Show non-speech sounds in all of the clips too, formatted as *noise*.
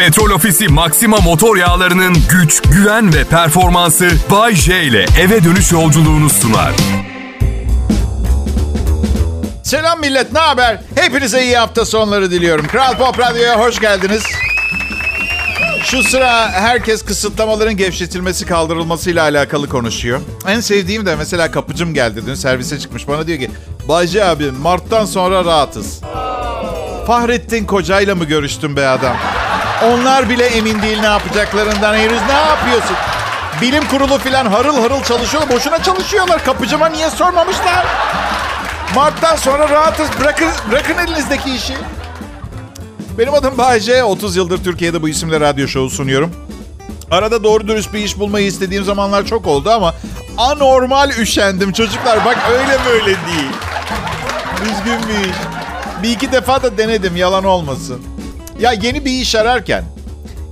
Petrol Ofisi Maxima motor yağlarının güç, güven ve performansı Bay J ile eve dönüş yolculuğunu sunar. Selam millet, ne haber? Hepinize iyi hafta sonları diliyorum. Kral Pop Radyo'ya hoş geldiniz. Şu sıra herkes kısıtlamaların gevşetilmesi kaldırılmasıyla alakalı konuşuyor. En sevdiğim de mesela kapıcım geldi dün servise çıkmış. Bana diyor ki Bayce abi Mart'tan sonra rahatız. Fahrettin Koca'yla mı görüştün be adam? Onlar bile emin değil ne yapacaklarından henüz. Ne yapıyorsun? Bilim kurulu filan harıl harıl çalışıyor. Boşuna çalışıyorlar. Kapıcıma niye sormamışlar? Mart'tan sonra rahatız. Bırakın, bırakın elinizdeki işi. Benim adım Bayce. 30 yıldır Türkiye'de bu isimle radyo şovu sunuyorum. Arada doğru dürüst bir iş bulmayı istediğim zamanlar çok oldu ama anormal üşendim çocuklar. Bak öyle böyle değil. Üzgün bir iş. Bir iki defa da denedim yalan olmasın. Ya yeni bir iş ararken,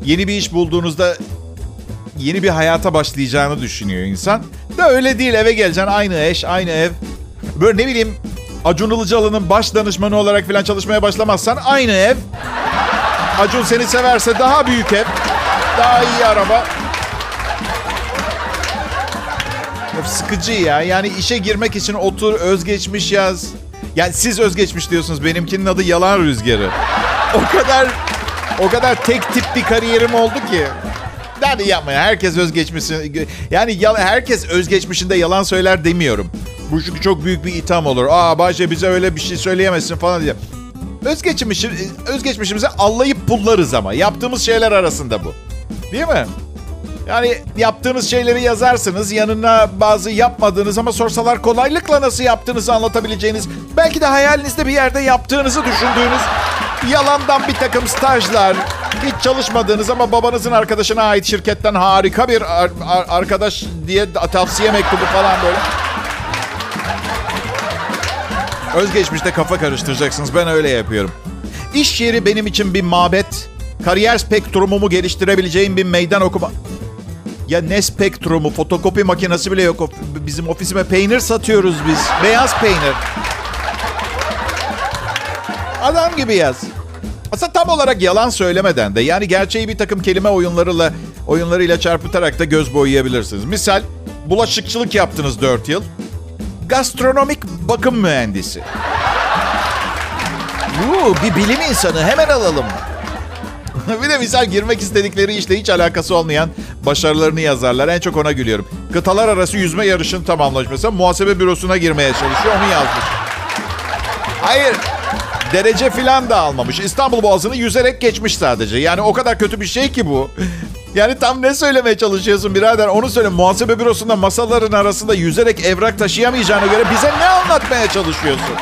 yeni bir iş bulduğunuzda yeni bir hayata başlayacağını düşünüyor insan. Da öyle değil eve geleceksin aynı eş, aynı ev. Böyle ne bileyim Acun Ilıcalı'nın baş danışmanı olarak falan çalışmaya başlamazsan aynı ev. Acun seni severse daha büyük ev. Daha iyi araba. Of, sıkıcı ya. Yani işe girmek için otur, özgeçmiş yaz. Yani siz özgeçmiş diyorsunuz. Benimkinin adı Yalan Rüzgarı. O kadar o kadar tek tip bir kariyerim oldu ki. Yani yapma ya. Herkes özgeçmişini... Yani herkes özgeçmişinde yalan söyler demiyorum. Bu çünkü çok büyük bir itham olur. Aa Bahçe bize öyle bir şey söyleyemezsin falan diye. Özgeçmişim, özgeçmişimizi allayıp pullarız ama. Yaptığımız şeyler arasında bu. Değil mi? Yani yaptığınız şeyleri yazarsınız. Yanına bazı yapmadığınız ama sorsalar kolaylıkla nasıl yaptığınızı anlatabileceğiniz, belki de hayalinizde bir yerde yaptığınızı düşündüğünüz yalandan bir takım stajlar, hiç çalışmadığınız ama babanızın arkadaşına ait şirketten harika bir ar- ar- arkadaş diye tavsiye mektubu falan böyle. Özgeçmişte kafa karıştıracaksınız. Ben öyle yapıyorum. İş yeri benim için bir mabet. Kariyer spektrumumu geliştirebileceğim bir meydan okuma... Ya ne spektrumu? Fotokopi makinesi bile yok. Bizim ofisime peynir satıyoruz biz. Beyaz peynir. Adam gibi yaz. Aslında tam olarak yalan söylemeden de yani gerçeği bir takım kelime oyunlarıyla oyunlarıyla çarpıtarak da göz boyayabilirsiniz. Misal bulaşıkçılık yaptınız 4 yıl. Gastronomik bakım mühendisi. Uuu, bir bilim insanı hemen alalım. *laughs* bir de misal girmek istedikleri işle hiç alakası olmayan başarılarını yazarlar. En çok ona gülüyorum. Kıtalar arası yüzme yarışını tamamlamış mesela. Muhasebe bürosuna girmeye çalışıyor. Onu yazmış. Hayır. Derece filan da almamış. İstanbul Boğazı'nı yüzerek geçmiş sadece. Yani o kadar kötü bir şey ki bu. Yani tam ne söylemeye çalışıyorsun birader? Onu söyle. Muhasebe bürosunda masaların arasında yüzerek evrak taşıyamayacağına göre bize ne anlatmaya çalışıyorsun?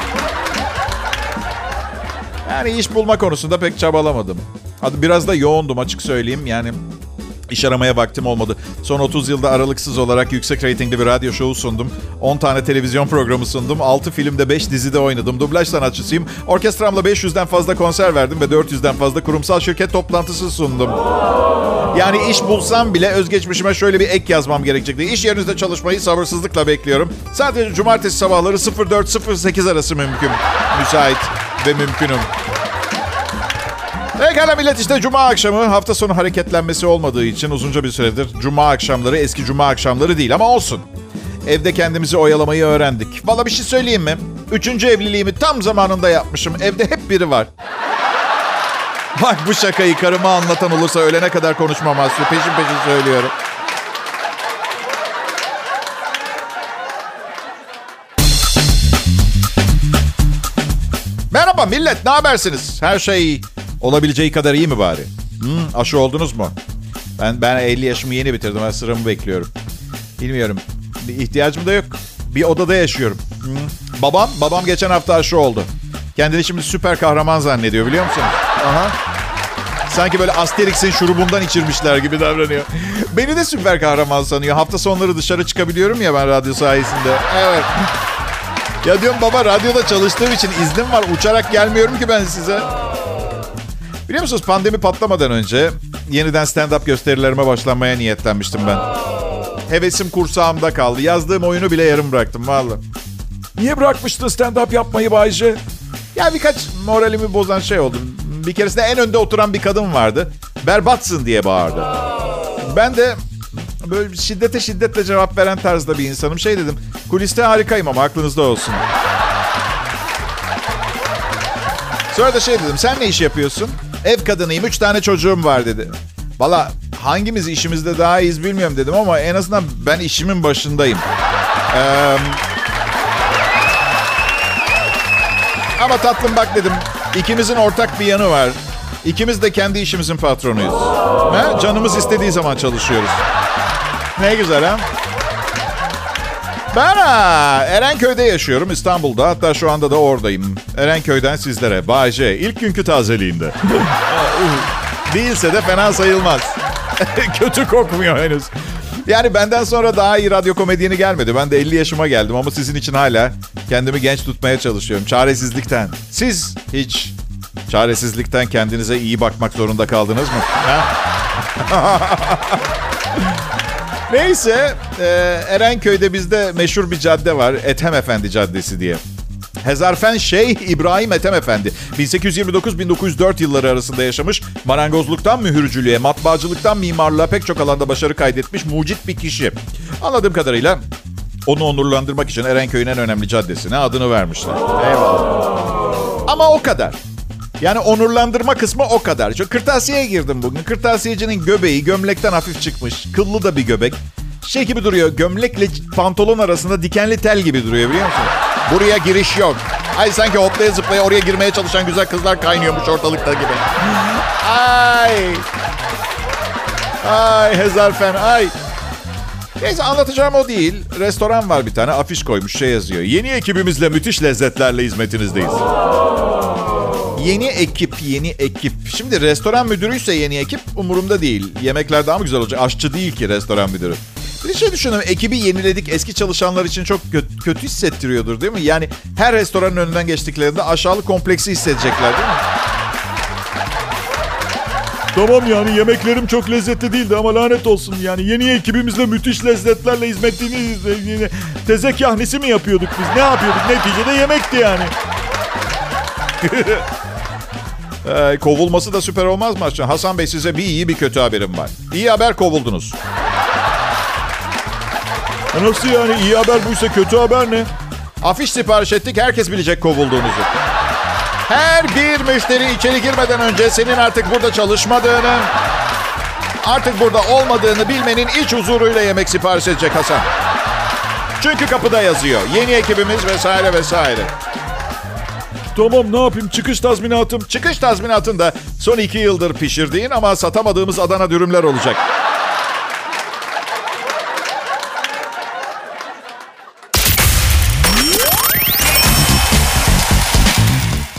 Yani iş bulma konusunda pek çabalamadım. Hadi biraz da yoğundum açık söyleyeyim. Yani iş aramaya vaktim olmadı. Son 30 yılda aralıksız olarak yüksek reytingli bir radyo şovu sundum. 10 tane televizyon programı sundum. 6 filmde 5 dizide oynadım. Dublaj sanatçısıyım. Orkestramla 500'den fazla konser verdim ve 400'den fazla kurumsal şirket toplantısı sundum. Yani iş bulsam bile özgeçmişime şöyle bir ek yazmam gerekecekti. İş yerinizde çalışmayı sabırsızlıkla bekliyorum. Sadece cumartesi sabahları 04.08 arası mümkün. Müsait ve mümkünüm. Pekala millet işte cuma akşamı hafta sonu hareketlenmesi olmadığı için uzunca bir süredir cuma akşamları eski cuma akşamları değil ama olsun. Evde kendimizi oyalamayı öğrendik. Valla bir şey söyleyeyim mi? Üçüncü evliliğimi tam zamanında yapmışım. Evde hep biri var. Bak bu şakayı karıma anlatan olursa ölene kadar konuşmam Aslı. Peşin peşin söylüyorum. Merhaba millet, ne habersiniz? Her şey olabileceği kadar iyi mi bari? Hmm, aşı oldunuz mu? Ben ben 50 yaşımı yeni bitirdim. Ben sıramı bekliyorum. Bilmiyorum. Bir ihtiyacım da yok. Bir odada yaşıyorum. Hmm. Babam, babam geçen hafta aşı oldu. Kendini şimdi süper kahraman zannediyor biliyor musunuz? Aha. Sanki böyle Asterix'in şurubundan içirmişler gibi davranıyor. Beni de süper kahraman sanıyor. Hafta sonları dışarı çıkabiliyorum ya ben radyo sayesinde. Evet. Ya diyorum baba radyoda çalıştığım için iznim var. Uçarak gelmiyorum ki ben size. Biliyor musunuz pandemi patlamadan önce yeniden stand-up gösterilerime başlamaya niyetlenmiştim ben. Hevesim kursağımda kaldı. Yazdığım oyunu bile yarım bıraktım valla. Niye bırakmıştın stand-up yapmayı Bayce? Ya birkaç moralimi bozan şey oldu. Bir keresinde en önde oturan bir kadın vardı. Berbatsın diye bağırdı. Ben de böyle şiddete şiddetle cevap veren tarzda bir insanım. Şey dedim, kuliste harikayım ama aklınızda olsun. Sonra da şey dedim, sen ne iş yapıyorsun? Ev kadınıyım, üç tane çocuğum var dedi. Valla hangimiz işimizde daha iyiyiz bilmiyorum dedim ama en azından ben işimin başındayım. Ee, ama tatlım bak dedim, ikimizin ortak bir yanı var. İkimiz de kendi işimizin patronuyuz. Ha? Canımız istediği zaman çalışıyoruz. Ne güzel ha? Ben Erenköy'de yaşıyorum İstanbul'da. Hatta şu anda da oradayım. Erenköy'den sizlere. Bayce ilk günkü tazeliğinde. *laughs* Değilse de fena sayılmaz. *laughs* Kötü kokmuyor henüz. Yani benden sonra daha iyi radyo komedyeni gelmedi. Ben de 50 yaşıma geldim ama sizin için hala kendimi genç tutmaya çalışıyorum. Çaresizlikten. Siz hiç çaresizlikten kendinize iyi bakmak zorunda kaldınız mı? *laughs* Neyse, e, Erenköy'de bizde meşhur bir cadde var. Ethem Efendi Caddesi diye. Hezarfen Şeyh İbrahim Ethem Efendi. 1829-1904 yılları arasında yaşamış, marangozluktan mühürcülüğe, matbaacılıktan mimarlığa pek çok alanda başarı kaydetmiş mucit bir kişi. Anladığım kadarıyla onu onurlandırmak için Erenköy'ün en önemli caddesine adını vermişler. Eyvallah. Ama o kadar. Yani onurlandırma kısmı o kadar. Şu kırtasiyeye girdim bugün. Kırtasiyecinin göbeği gömlekten hafif çıkmış. Kıllı da bir göbek. Şey gibi duruyor. Gömlekle pantolon arasında dikenli tel gibi duruyor biliyor musun? Buraya giriş yok. Ay sanki hoplaya zıplaya oraya girmeye çalışan güzel kızlar kaynıyormuş ortalıkta gibi. Ay. Ay hezarfen ay. Neyse anlatacağım o değil. Restoran var bir tane afiş koymuş şey yazıyor. Yeni ekibimizle müthiş lezzetlerle hizmetinizdeyiz. Yeni ekip, yeni ekip. Şimdi restoran müdürüyse yeni ekip umurumda değil. Yemekler daha mı güzel olacak? Aşçı değil ki restoran müdürü. Bir şey düşünün. Ekibi yeniledik. Eski çalışanlar için çok kötü, hissettiriyordur değil mi? Yani her restoranın önünden geçtiklerinde aşağılık kompleksi hissedecekler değil mi? Tamam yani yemeklerim çok lezzetli değildi ama lanet olsun yani yeni ekibimizle müthiş lezzetlerle hizmetini tezek yahnisi mi yapıyorduk biz? Ne yapıyorduk? Neticede yemekti yani. *laughs* Ee, kovulması da süper olmaz mı? Hasan Bey size bir iyi bir kötü haberim var. İyi haber kovuldunuz. Nasıl yani? İyi haber buysa kötü haber ne? Afiş sipariş ettik. Herkes bilecek kovulduğunuzu. Her bir müşteri içeri girmeden önce senin artık burada çalışmadığını, artık burada olmadığını bilmenin iç huzuruyla yemek sipariş edecek Hasan. Çünkü kapıda yazıyor. Yeni ekibimiz vesaire vesaire. Tamam ne yapayım çıkış tazminatım. Çıkış tazminatın da son iki yıldır pişirdiğin ama satamadığımız Adana dürümler olacak.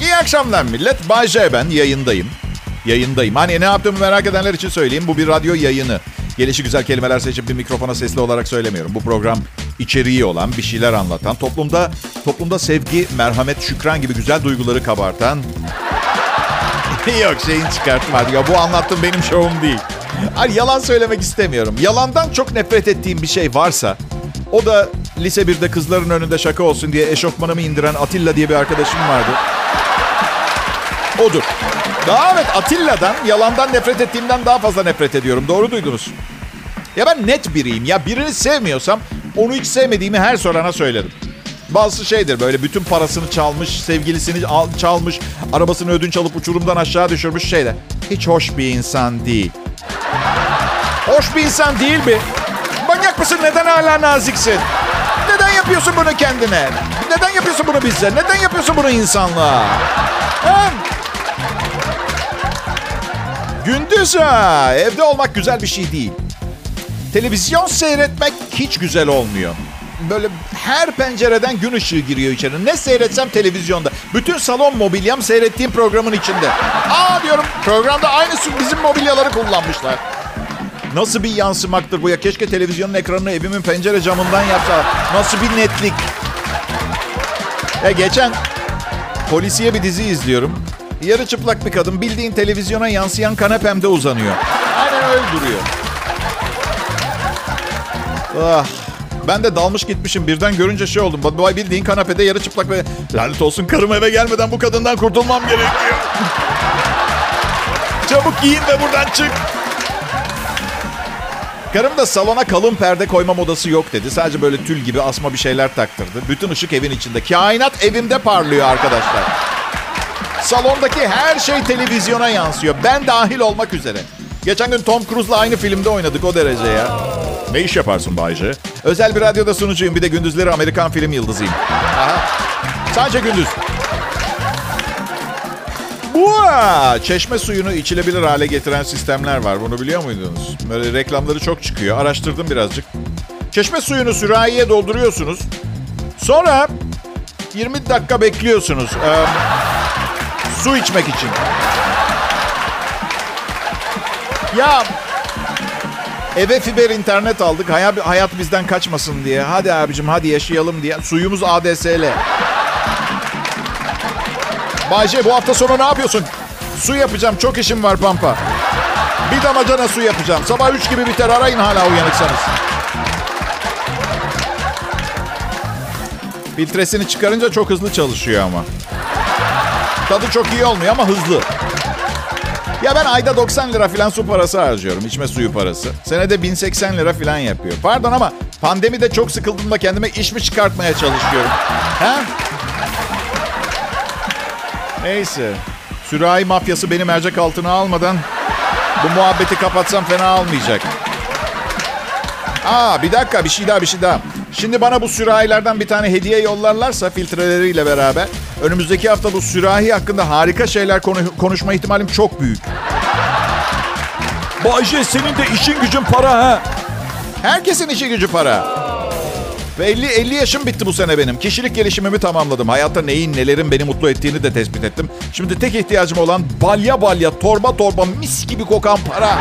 İyi akşamlar millet. Bay J ben yayındayım. Yayındayım. Hani ne yaptığımı merak edenler için söyleyeyim. Bu bir radyo yayını. Gelişi güzel kelimeler seçip bir mikrofona sesli olarak söylemiyorum. Bu program içeriği olan, bir şeyler anlatan, toplumda toplumda sevgi, merhamet, şükran gibi güzel duyguları kabartan... *laughs* Yok şeyin çıkartma. Ya bu anlattığım benim şovum değil. Ay yalan söylemek istemiyorum. Yalandan çok nefret ettiğim bir şey varsa o da lise 1'de kızların önünde şaka olsun diye eşofmanımı indiren Atilla diye bir arkadaşım vardı. Odur. Daha evet Atilla'dan, yalandan nefret ettiğimden daha fazla nefret ediyorum. Doğru duydunuz. Ya ben net biriyim. Ya birini sevmiyorsam onu hiç sevmediğimi her sorana söylerim. Bazı şeydir böyle bütün parasını çalmış, sevgilisini çalmış, arabasını ödünç alıp uçurumdan aşağı düşürmüş şeyler. Hiç hoş bir insan değil. Hoş bir insan değil mi? Manyak mısın? Neden hala naziksin? Neden yapıyorsun bunu kendine? Neden yapıyorsun bunu bize? Neden yapıyorsun bunu insanlığa? Hem gündüz ha, evde olmak güzel bir şey değil. Televizyon seyretmek hiç güzel olmuyor. Böyle her pencereden gün ışığı giriyor içeri. Ne seyretsem televizyonda. Bütün salon mobilyam seyrettiğim programın içinde. Aa diyorum programda aynı bizim mobilyaları kullanmışlar. Nasıl bir yansımaktır bu ya? Keşke televizyonun ekranını evimin pencere camından yapsa. Nasıl bir netlik. Ya geçen polisiye bir dizi izliyorum. Yarı çıplak bir kadın bildiğin televizyona yansıyan kanepemde uzanıyor. Aynen öyle duruyor. Ah, ben de dalmış gitmişim. Birden görünce şey oldum. Bildiğin kanepede yarı çıplak ve lanet olsun karım eve gelmeden bu kadından kurtulmam gerekiyor. Çabuk giyin ve buradan çık. Karım da salona kalın perde koyma modası yok dedi. Sadece böyle tül gibi asma bir şeyler taktırdı. Bütün ışık evin içinde. Kainat evimde parlıyor arkadaşlar. Salondaki her şey televizyona yansıyor. Ben dahil olmak üzere. Geçen gün Tom Cruise'la aynı filmde oynadık o derece ya. Ne iş yaparsın Bayce? Özel bir radyoda sunucuyum. Bir de gündüzleri Amerikan film yıldızıyım. Aha. Sadece gündüz. Bu çeşme suyunu içilebilir hale getiren sistemler var. Bunu biliyor muydunuz? Böyle reklamları çok çıkıyor. Araştırdım birazcık. Çeşme suyunu sürahiye dolduruyorsunuz. Sonra 20 dakika bekliyorsunuz. Ee, su içmek için. Ya eve fiber internet aldık. Hayat, hayat bizden kaçmasın diye. Hadi abicim hadi yaşayalım diye. Suyumuz ADSL. Bayce bu hafta sonu ne yapıyorsun? Su yapacağım. Çok işim var Pampa. Bir damacana su yapacağım. Sabah 3 gibi biter. Arayın hala uyanıksanız. Filtresini çıkarınca çok hızlı çalışıyor ama. Tadı çok iyi olmuyor ama hızlı. Ya ben ayda 90 lira falan su parası harcıyorum. içme suyu parası. Senede 1080 lira falan yapıyor. Pardon ama pandemide çok sıkıldığımda kendime iş mi çıkartmaya çalışıyorum? Ha? Neyse. Sürahi mafyası beni mercek altına almadan bu muhabbeti kapatsam fena olmayacak. Aa bir dakika bir şey daha bir şey daha. Şimdi bana bu sürahilerden bir tane hediye yollarlarsa filtreleriyle beraber önümüzdeki hafta bu sürahi hakkında harika şeyler konu- konuşma ihtimalim çok büyük. Bayce senin de işin gücün para ha. Herkesin işi gücü para. Ve 50, 50 yaşım bitti bu sene benim. Kişilik gelişimimi tamamladım. Hayatta neyin nelerin beni mutlu ettiğini de tespit ettim. Şimdi tek ihtiyacım olan balya balya, torba torba, mis gibi kokan para.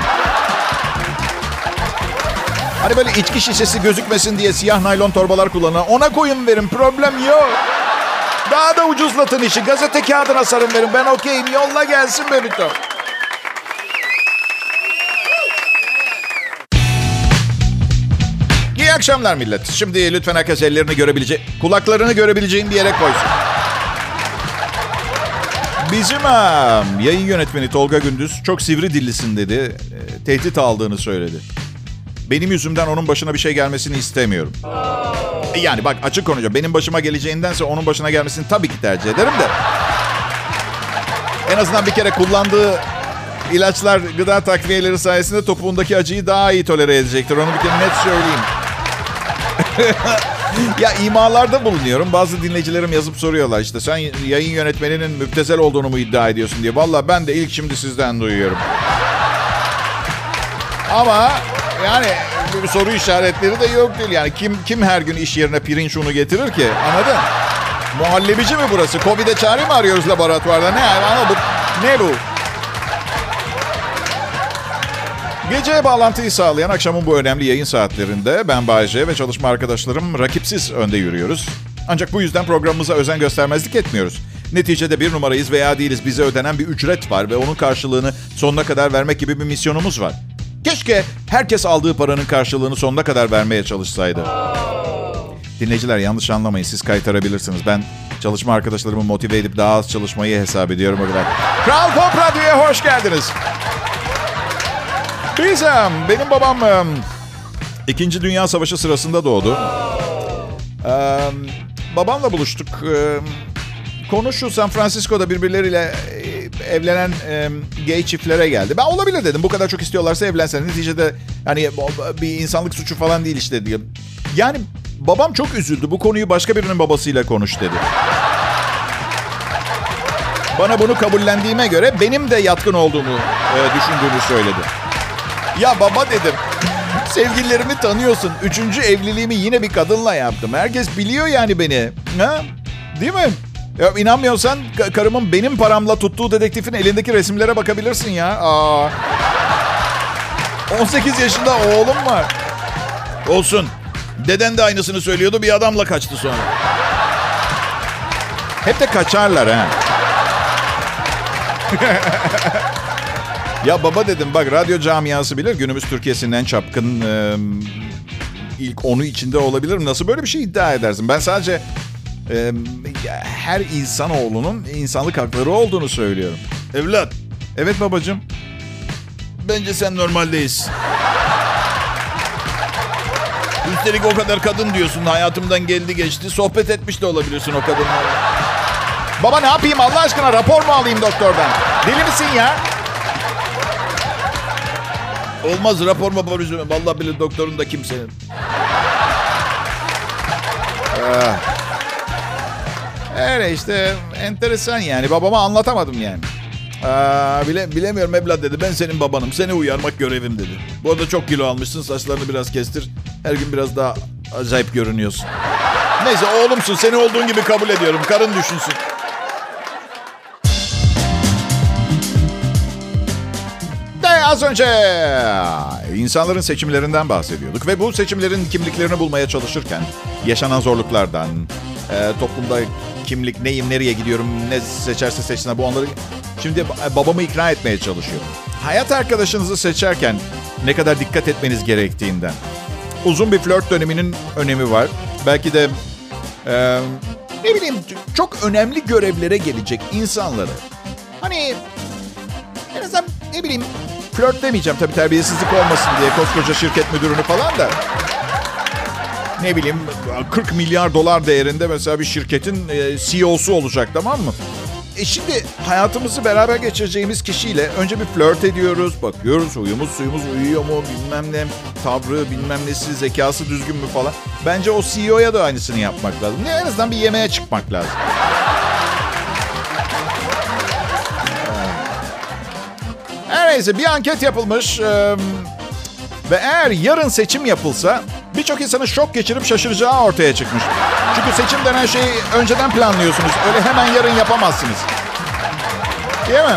Hani böyle içki şişesi gözükmesin diye siyah naylon torbalar kullanan ona koyun verin problem yok. Daha da ucuzlatın işi. Gazete kağıdına sarın verin. Ben okeyim. Yolla gelsin Bebito. İyi akşamlar millet. Şimdi lütfen herkes ellerini görebilecek, kulaklarını görebileceğin bir yere koysun. Bizim yayın yönetmeni Tolga Gündüz çok sivri dillisin dedi. Tehdit aldığını söyledi. Benim yüzümden onun başına bir şey gelmesini istemiyorum. E, Yani bak açık konuşacağım. Benim başıma geleceğindense onun başına gelmesini tabii ki tercih ederim de. En azından bir kere kullandığı ilaçlar, gıda takviyeleri sayesinde topuğundaki acıyı daha iyi tolere edecektir. Onu bir kere net söyleyeyim. *laughs* ya imalarda bulunuyorum. Bazı dinleyicilerim yazıp soruyorlar işte sen yayın yönetmeninin müptezel olduğunu mu iddia ediyorsun diye. Valla ben de ilk şimdi sizden duyuyorum. Ama yani bir soru işaretleri de yok değil. Yani kim kim her gün iş yerine pirinç unu getirir ki? Anladın? Muhallebici mi burası? Covid'e çare mi arıyoruz laboratuvarda? Ne? Ama bu, ne bu? Geceye bağlantıyı sağlayan akşamın bu önemli yayın saatlerinde ben Bayece ve çalışma arkadaşlarım rakipsiz önde yürüyoruz. Ancak bu yüzden programımıza özen göstermezlik etmiyoruz. Neticede bir numarayız veya değiliz bize ödenen bir ücret var ve onun karşılığını sonuna kadar vermek gibi bir misyonumuz var. Keşke herkes aldığı paranın karşılığını sonuna kadar vermeye çalışsaydı. Dinleyiciler yanlış anlamayın siz kaytarabilirsiniz. Ben çalışma arkadaşlarımı motive edip daha az çalışmayı hesap ediyorum o kadar. Kral Pop Radyo'ya hoş geldiniz. Biz, em, benim babam İkinci Dünya Savaşı sırasında doğdu. Em, babamla buluştuk. Em, Konu şu San Francisco'da birbirleriyle evlenen e, gay çiftlere geldi. Ben olabilir dedim. Bu kadar çok istiyorlarsa evlensen. Neticede hani bir insanlık suçu falan değil işte diye. Yani babam çok üzüldü. Bu konuyu başka birinin babasıyla konuş dedi. Bana bunu kabullendiğime göre benim de yatkın olduğumu e, düşündüğünü söyledi. Ya baba dedim. *laughs* Sevgililerimi tanıyorsun. Üçüncü evliliğimi yine bir kadınla yaptım. Herkes biliyor yani beni. Ha? Değil mi? Ya inanmıyorsan ka- karımın benim paramla tuttuğu dedektifin elindeki resimlere bakabilirsin ya. Aa. 18 yaşında oğlum var. Olsun. Deden de aynısını söylüyordu. Bir adamla kaçtı sonra. Hep de kaçarlar ha. *laughs* ya baba dedim bak radyo camiası bilir. Günümüz Türkiye'sinin en çapkın e, ilk onu içinde olabilir. Nasıl böyle bir şey iddia edersin? Ben sadece e, her insanoğlunun insanlık hakları olduğunu söylüyorum. Evlat. Evet babacığım. bence sen normal değilsin. Üstelik o kadar kadın diyorsun. Hayatımdan geldi geçti. Sohbet etmiş de olabilirsin o kadınlarla. Baba ne yapayım Allah aşkına rapor mu alayım doktordan? Deli misin ya? Olmaz rapor mu rapor üzülme. Vallahi bilir doktorun da kimsenin. Öyle işte enteresan yani. Babama anlatamadım yani. Aa, bile, bilemiyorum evlat dedi. Ben senin babanım. Seni uyarmak görevim dedi. Bu arada çok kilo almışsın. Saçlarını biraz kestir. Her gün biraz daha acayip görünüyorsun. Neyse oğlumsun. Seni olduğun gibi kabul ediyorum. Karın düşünsün. Az önce insanların seçimlerinden bahsediyorduk. Ve bu seçimlerin kimliklerini bulmaya çalışırken yaşanan zorluklardan, e, toplumda kimlik, neyim, nereye gidiyorum, ne seçerse seçsin bu onları... Şimdi babamı ikna etmeye çalışıyorum. Hayat arkadaşınızı seçerken ne kadar dikkat etmeniz gerektiğinden. Uzun bir flört döneminin önemi var. Belki de e, ne bileyim çok önemli görevlere gelecek insanları. Hani en azından ne bileyim flört demeyeceğim tabii terbiyesizlik olmasın diye koskoca şirket müdürünü falan da. Ne bileyim 40 milyar dolar değerinde mesela bir şirketin CEO'su olacak tamam mı? E şimdi hayatımızı beraber geçireceğimiz kişiyle önce bir flört ediyoruz. Bakıyoruz uyumuz suyumuz uyuyor mu bilmem ne. Tavrı bilmem nesi zekası düzgün mü falan. Bence o CEO'ya da aynısını yapmak lazım. Ne en azından bir yemeğe çıkmak lazım. Her neyse bir anket yapılmış. Ee, ve eğer yarın seçim yapılsa birçok insanın şok geçirip şaşıracağı ortaya çıkmış. Çünkü seçim denen şeyi önceden planlıyorsunuz. Öyle hemen yarın yapamazsınız. Değil mi?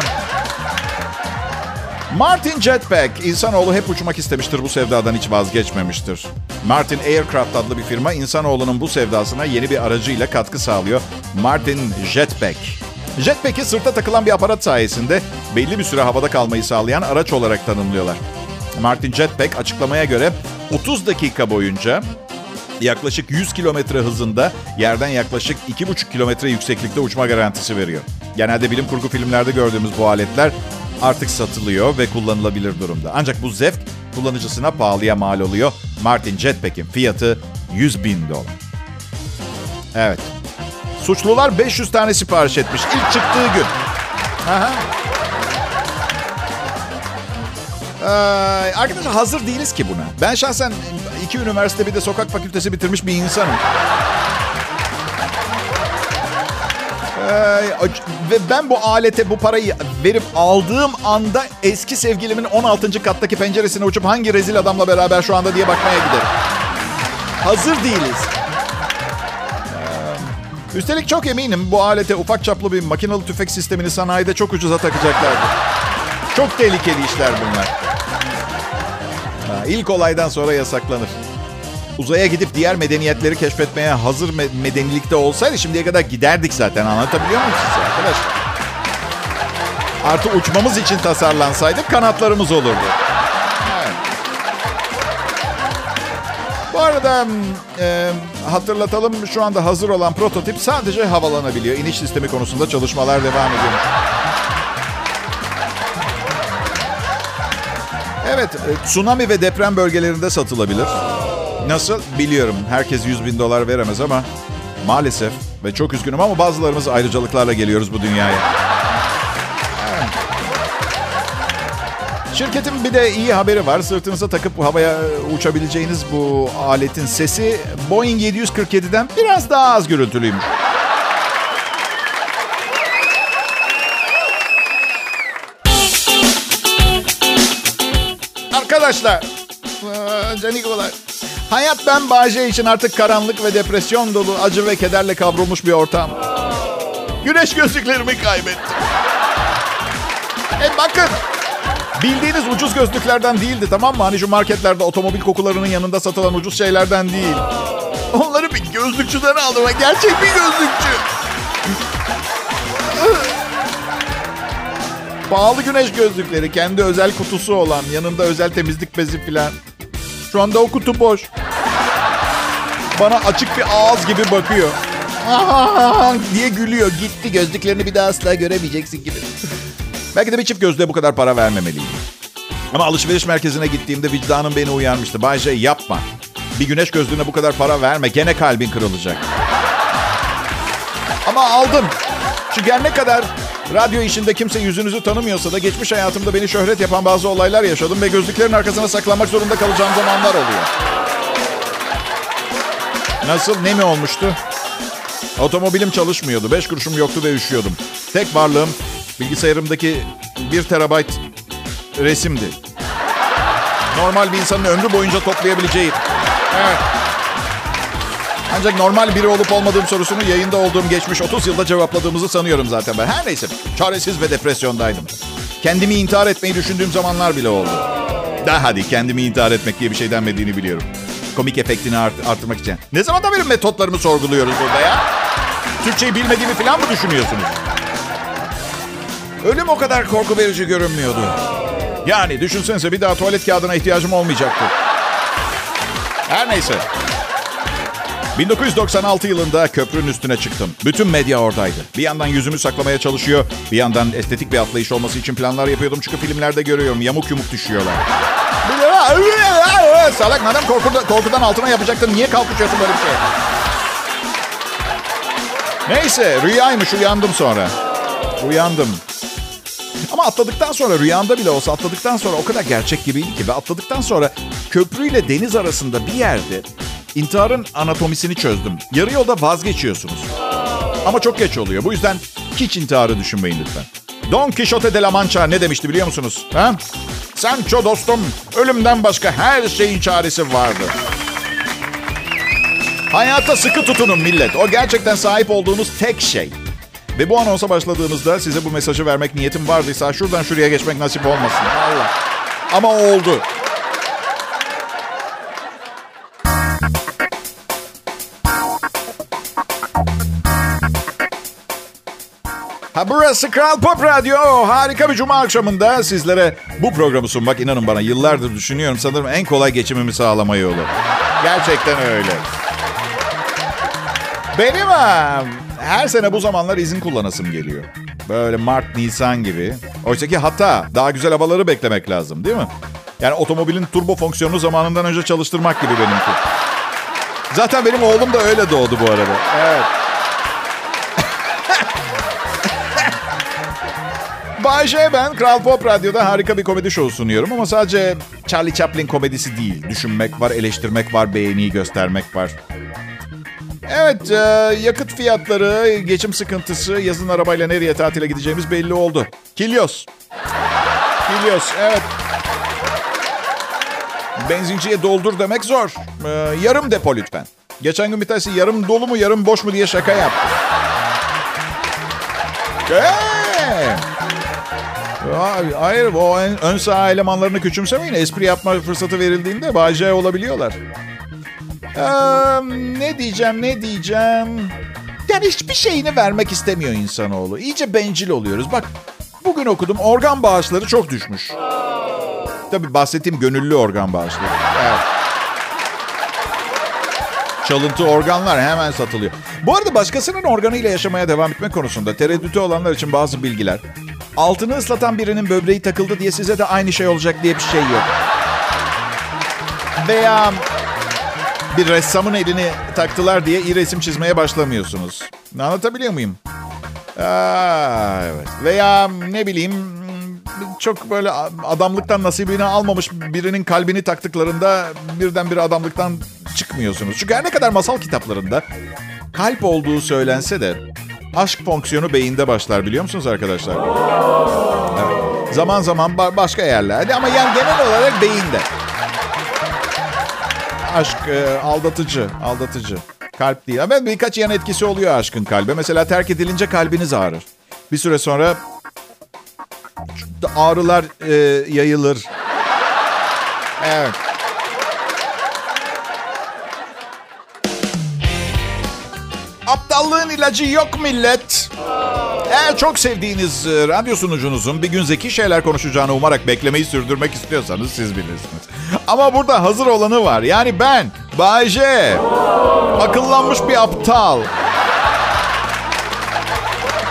Martin Jetpack, insanoğlu hep uçmak istemiştir, bu sevdadan hiç vazgeçmemiştir. Martin Aircraft adlı bir firma, insanoğlunun bu sevdasına yeni bir aracıyla katkı sağlıyor. Martin Jetpack. Jetpack'i sırta takılan bir aparat sayesinde belli bir süre havada kalmayı sağlayan araç olarak tanımlıyorlar. Martin Jetpack açıklamaya göre 30 dakika boyunca yaklaşık 100 kilometre hızında yerden yaklaşık 2,5 kilometre yükseklikte uçma garantisi veriyor. Genelde bilim kurgu filmlerde gördüğümüz bu aletler artık satılıyor ve kullanılabilir durumda. Ancak bu zevk kullanıcısına pahalıya mal oluyor. Martin Jetpack'in fiyatı 100 bin dolar. Evet. Suçlular 500 tane sipariş etmiş ilk çıktığı gün. Aha. Ee, arkadaşlar hazır değiliz ki buna. Ben şahsen iki üniversite bir de sokak fakültesi bitirmiş bir insanım. Ve ben bu alete bu parayı verip aldığım anda eski sevgilimin 16. kattaki penceresine uçup hangi rezil adamla beraber şu anda diye bakmaya giderim. Hazır değiliz. Üstelik çok eminim bu alete ufak çaplı bir makinalı tüfek sistemini sanayide çok ucuza takacaklardır. Çok tehlikeli işler bunlar. Ha, ilk olaydan sonra yasaklanır. Uzaya gidip diğer medeniyetleri keşfetmeye hazır me- medenilikte olsaydı şimdiye kadar giderdik zaten. Anlatabiliyor muyum size arkadaşlar? Artı uçmamız için tasarlansaydı kanatlarımız olurdu. Bu arada e, hatırlatalım şu anda hazır olan prototip sadece havalanabiliyor. İniş sistemi konusunda çalışmalar devam ediyor. Evet, e, tsunami ve deprem bölgelerinde satılabilir. Nasıl? Biliyorum. Herkes 100 bin dolar veremez ama maalesef ve çok üzgünüm ama bazılarımız ayrıcalıklarla geliyoruz bu dünyaya. Evet. Şirketin bir de iyi haberi var. Sırtınıza takıp havaya uçabileceğiniz bu aletin sesi Boeing 747'den biraz daha az gürültülüymüş. Arkadaşlar, canikolar. Hayat ben Bahçe için artık karanlık ve depresyon dolu, acı ve kederle kavrulmuş bir ortam. Güneş gözlüklerimi kaybettim. E bakın, bildiğiniz ucuz gözlüklerden değildi tamam mı? Hani şu marketlerde otomobil kokularının yanında satılan ucuz şeylerden değil. Onları bir gözlükçüden aldım. Gerçek bir gözlükçü. Pahalı güneş gözlükleri, kendi özel kutusu olan, yanında özel temizlik bezi filan. Şu anda o kutu boş. Bana açık bir ağız gibi bakıyor. diye gülüyor. Gitti gözlüklerini bir daha asla göremeyeceksin gibi. Belki de bir çift gözlüğe bu kadar para vermemeliyim. Ama alışveriş merkezine gittiğimde vicdanım beni uyarmıştı. Bay J yapma. Bir güneş gözlüğüne bu kadar para verme. Gene kalbin kırılacak. Ama aldım. Çünkü her ne kadar radyo işinde kimse yüzünüzü tanımıyorsa da geçmiş hayatımda beni şöhret yapan bazı olaylar yaşadım ve gözlüklerin arkasına saklanmak zorunda kalacağım zamanlar oluyor. Nasıl? Ne mi olmuştu? Otomobilim çalışmıyordu. Beş kuruşum yoktu ve üşüyordum. Tek varlığım bilgisayarımdaki bir terabayt resimdi. Normal bir insanın ömrü boyunca toplayabileceği. Evet. Ancak normal biri olup olmadığım sorusunu yayında olduğum geçmiş 30 yılda cevapladığımızı sanıyorum zaten ben. Her neyse çaresiz ve depresyondaydım. Kendimi intihar etmeyi düşündüğüm zamanlar bile oldu. Daha hadi kendimi intihar etmek diye bir şey denmediğini biliyorum. Komik efektini art- artırmak için. Ne zaman da benim metotlarımı sorguluyoruz burada ya? Türkçeyi bilmediğimi falan mı düşünüyorsunuz? Ölüm o kadar korku verici görünmüyordu. Yani düşünsenize bir daha tuvalet kağıdına ihtiyacım olmayacaktı. Her neyse. 1996 yılında köprünün üstüne çıktım. Bütün medya oradaydı. Bir yandan yüzümü saklamaya çalışıyor, bir yandan estetik bir atlayış olması için planlar yapıyordum. Çünkü filmlerde görüyorum yamuk yumuk düşüyorlar. *laughs* Salak madem korkudan, korkudan altına yapacaktın niye kalkışıyorsun böyle bir şey? Neyse rüyaymış uyandım sonra. Uyandım. Ama atladıktan sonra rüyamda bile olsa atladıktan sonra o kadar gerçek gibiydi ki. Ve atladıktan sonra köprüyle deniz arasında bir yerde intiharın anatomisini çözdüm. Yarı yolda vazgeçiyorsunuz. Ama çok geç oluyor. Bu yüzden hiç intiharı düşünmeyin lütfen. Don Quixote de la Mancha ne demişti biliyor musunuz? Ha? Sancho dostum, ölümden başka her şeyin çaresi vardı. Hayata sıkı tutunun millet. O gerçekten sahip olduğunuz tek şey. Ve bu anonsa başladığınızda size bu mesajı vermek niyetim vardıysa şuradan şuraya geçmek nasip olmasın. Allah. Ama oldu. Ha burası Kral Pop Radyo. Harika bir cuma akşamında sizlere bu programı sunmak inanın bana yıllardır düşünüyorum. Sanırım en kolay geçimimi sağlama yolu. Gerçekten öyle. Benim ha, her sene bu zamanlar izin kullanasım geliyor. Böyle Mart, Nisan gibi. Oysa ki hata. Daha güzel havaları beklemek lazım değil mi? Yani otomobilin turbo fonksiyonunu zamanından önce çalıştırmak gibi benimki. Zaten benim oğlum da öyle doğdu bu arada. Evet. Bay J ben Kral Pop Radyo'da harika bir komedi şovu sunuyorum ama sadece Charlie Chaplin komedisi değil. Düşünmek var, eleştirmek var, beğeniyi göstermek var. Evet, e, yakıt fiyatları, geçim sıkıntısı, yazın arabayla nereye tatile gideceğimiz belli oldu. Kilyos. Kilyos, evet. Benzinciye doldur demek zor. E, yarım depo lütfen. Geçen gün bir tanesi yarım dolu mu yarım boş mu diye şaka yaptı. Hey! Hayır, o ön saha elemanlarını küçümsemeyin. Espri yapma fırsatı verildiğinde bacaya olabiliyorlar. Ee, ne diyeceğim, ne diyeceğim? Yani hiçbir şeyini vermek istemiyor insanoğlu. İyice bencil oluyoruz. Bak, bugün okudum organ bağışları çok düşmüş. Tabii bahsettiğim gönüllü organ bağışları. Evet. Çalıntı organlar hemen satılıyor. Bu arada başkasının organıyla yaşamaya devam etme konusunda tereddütü olanlar için bazı bilgiler. Altını ıslatan birinin böbreği takıldı diye size de aynı şey olacak diye bir şey yok. Veya bir ressamın elini taktılar diye iyi resim çizmeye başlamıyorsunuz. Anlatabiliyor muyum? Aa, evet. Veya ne bileyim çok böyle adamlıktan nasibini almamış birinin kalbini taktıklarında birdenbire adamlıktan çıkmıyorsunuz. Çünkü her ne kadar masal kitaplarında kalp olduğu söylense de aşk fonksiyonu beyinde başlar biliyor musunuz arkadaşlar? Evet. Zaman zaman ba- başka yerlerde ama yani genel olarak beyinde. Aşk e, aldatıcı, aldatıcı. Kalp değil. Ama birkaç yan etkisi oluyor aşkın kalbe. Mesela terk edilince kalbiniz ağrır. Bir süre sonra ağrılar e, yayılır. Evet. İlacı yok millet. Eğer çok sevdiğiniz e, radyo sunucunuzun bir gün zeki şeyler konuşacağını umarak beklemeyi sürdürmek istiyorsanız siz bilirsiniz. Ama burada hazır olanı var. Yani ben, Bay J. Akıllanmış bir aptal.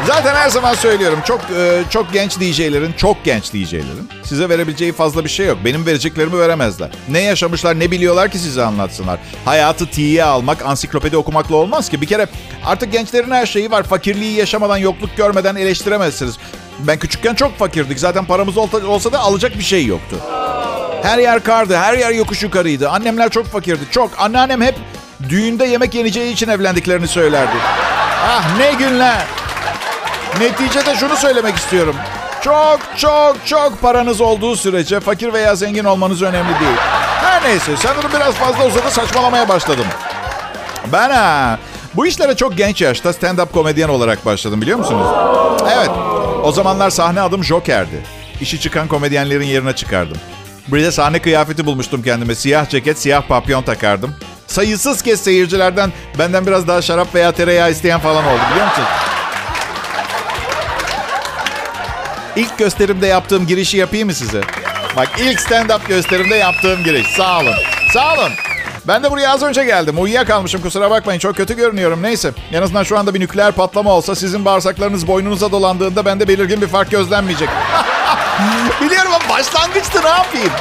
Zaten her zaman söylüyorum çok e, çok genç DJ'lerin, çok genç DJ'lerin size verebileceği fazla bir şey yok. Benim vereceklerimi veremezler. Ne yaşamışlar, ne biliyorlar ki size anlatsınlar. Hayatı tiye almak, ansiklopedi okumakla olmaz ki. Bir kere artık gençlerin her şeyi var. Fakirliği yaşamadan, yokluk görmeden eleştiremezsiniz. Ben küçükken çok fakirdik. Zaten paramız olsa da alacak bir şey yoktu. Her yer kardı, her yer yokuş yukarıydı. Annemler çok fakirdi, çok. Anneannem hep düğünde yemek yeneceği için evlendiklerini söylerdi. Ah ne günler. Neticede şunu söylemek istiyorum. Çok çok çok paranız olduğu sürece fakir veya zengin olmanız önemli değil. Her neyse sanırım biraz fazla uzadı saçmalamaya başladım. Ben ha, bu işlere çok genç yaşta stand-up komedyen olarak başladım biliyor musunuz? Evet, o zamanlar sahne adım Joker'di. İşi çıkan komedyenlerin yerine çıkardım. Bir de sahne kıyafeti bulmuştum kendime. Siyah ceket, siyah papyon takardım. Sayısız kez seyircilerden benden biraz daha şarap veya tereyağı isteyen falan oldu biliyor musunuz? İlk gösterimde yaptığım girişi yapayım mı size? Bak ilk stand-up gösterimde yaptığım giriş. Sağ olun. Sağ olun. Ben de buraya az önce geldim. Uyuyakalmışım kusura bakmayın. Çok kötü görünüyorum. Neyse. En azından şu anda bir nükleer patlama olsa sizin bağırsaklarınız boynunuza dolandığında bende belirgin bir fark gözlenmeyecek. *laughs* Biliyorum ama başlangıçtı ne yapayım?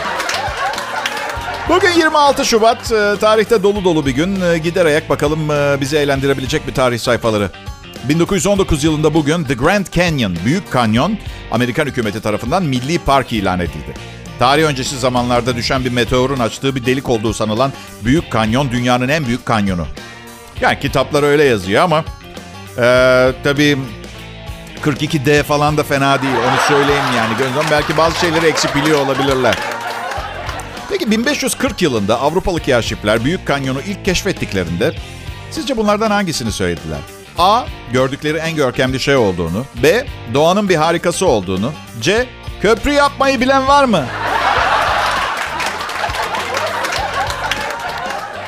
Bugün 26 Şubat. E, tarihte dolu dolu bir gün. E, gider ayak bakalım e, bizi eğlendirebilecek bir tarih sayfaları. 1919 yılında bugün The Grand Canyon, Büyük Kanyon, Amerikan hükümeti tarafından milli park ilan edildi. Tarih öncesi zamanlarda düşen bir meteorun açtığı bir delik olduğu sanılan Büyük Kanyon dünyanın en büyük kanyonu. Yani kitaplar öyle yazıyor ama ee, tabii 42D falan da fena değil onu söyleyeyim yani. Gözden belki bazı şeyleri eksik biliyor olabilirler. Peki 1540 yılında Avrupalı kaşifler Büyük Kanyon'u ilk keşfettiklerinde sizce bunlardan hangisini söylediler? A. Gördükleri en görkemli şey olduğunu. B. Doğanın bir harikası olduğunu. C. Köprü yapmayı bilen var mı?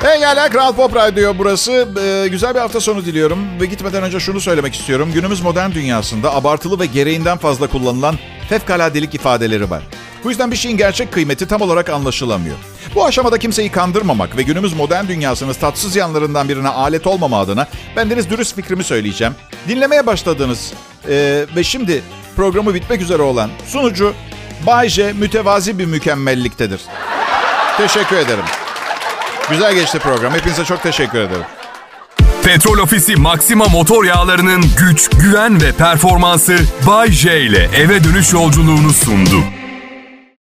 Pekala Kral Pop Radyo burası. Ee, güzel bir hafta sonu diliyorum. Ve gitmeden önce şunu söylemek istiyorum. Günümüz modern dünyasında abartılı ve gereğinden fazla kullanılan fevkaladelik ifadeleri var. Bu yüzden bir şeyin gerçek kıymeti tam olarak anlaşılamıyor. Bu aşamada kimseyi kandırmamak ve günümüz modern dünyasının tatsız yanlarından birine alet olmama adına ben deniz dürüst fikrimi söyleyeceğim. Dinlemeye başladınız ee, ve şimdi programı bitmek üzere olan sunucu Bay J mütevazi bir mükemmelliktedir. Teşekkür ederim. Güzel geçti program. Hepinize çok teşekkür ederim. Petrol Ofisi Maxima motor yağlarının güç, güven ve performansı Bay J ile eve dönüş yolculuğunu sundu.